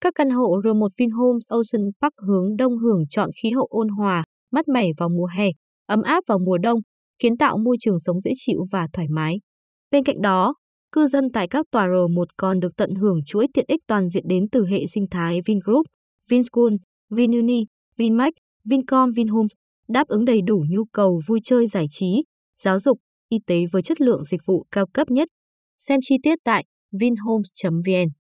Các căn hộ R1 Vinhomes Ocean Park hướng đông hưởng chọn khí hậu ôn hòa, mát mẻ vào mùa hè, ấm áp vào mùa đông, kiến tạo môi trường sống dễ chịu và thoải mái. Bên cạnh đó, cư dân tại các tòa R1 còn được tận hưởng chuỗi tiện ích toàn diện đến từ hệ sinh thái Vingroup, Vinschool, Vinuni, Vinmax, Vincom Vinhomes, đáp ứng đầy đủ nhu cầu vui chơi giải trí, giáo dục, y tế với chất lượng dịch vụ cao cấp nhất. Xem chi tiết tại vinhomes.vn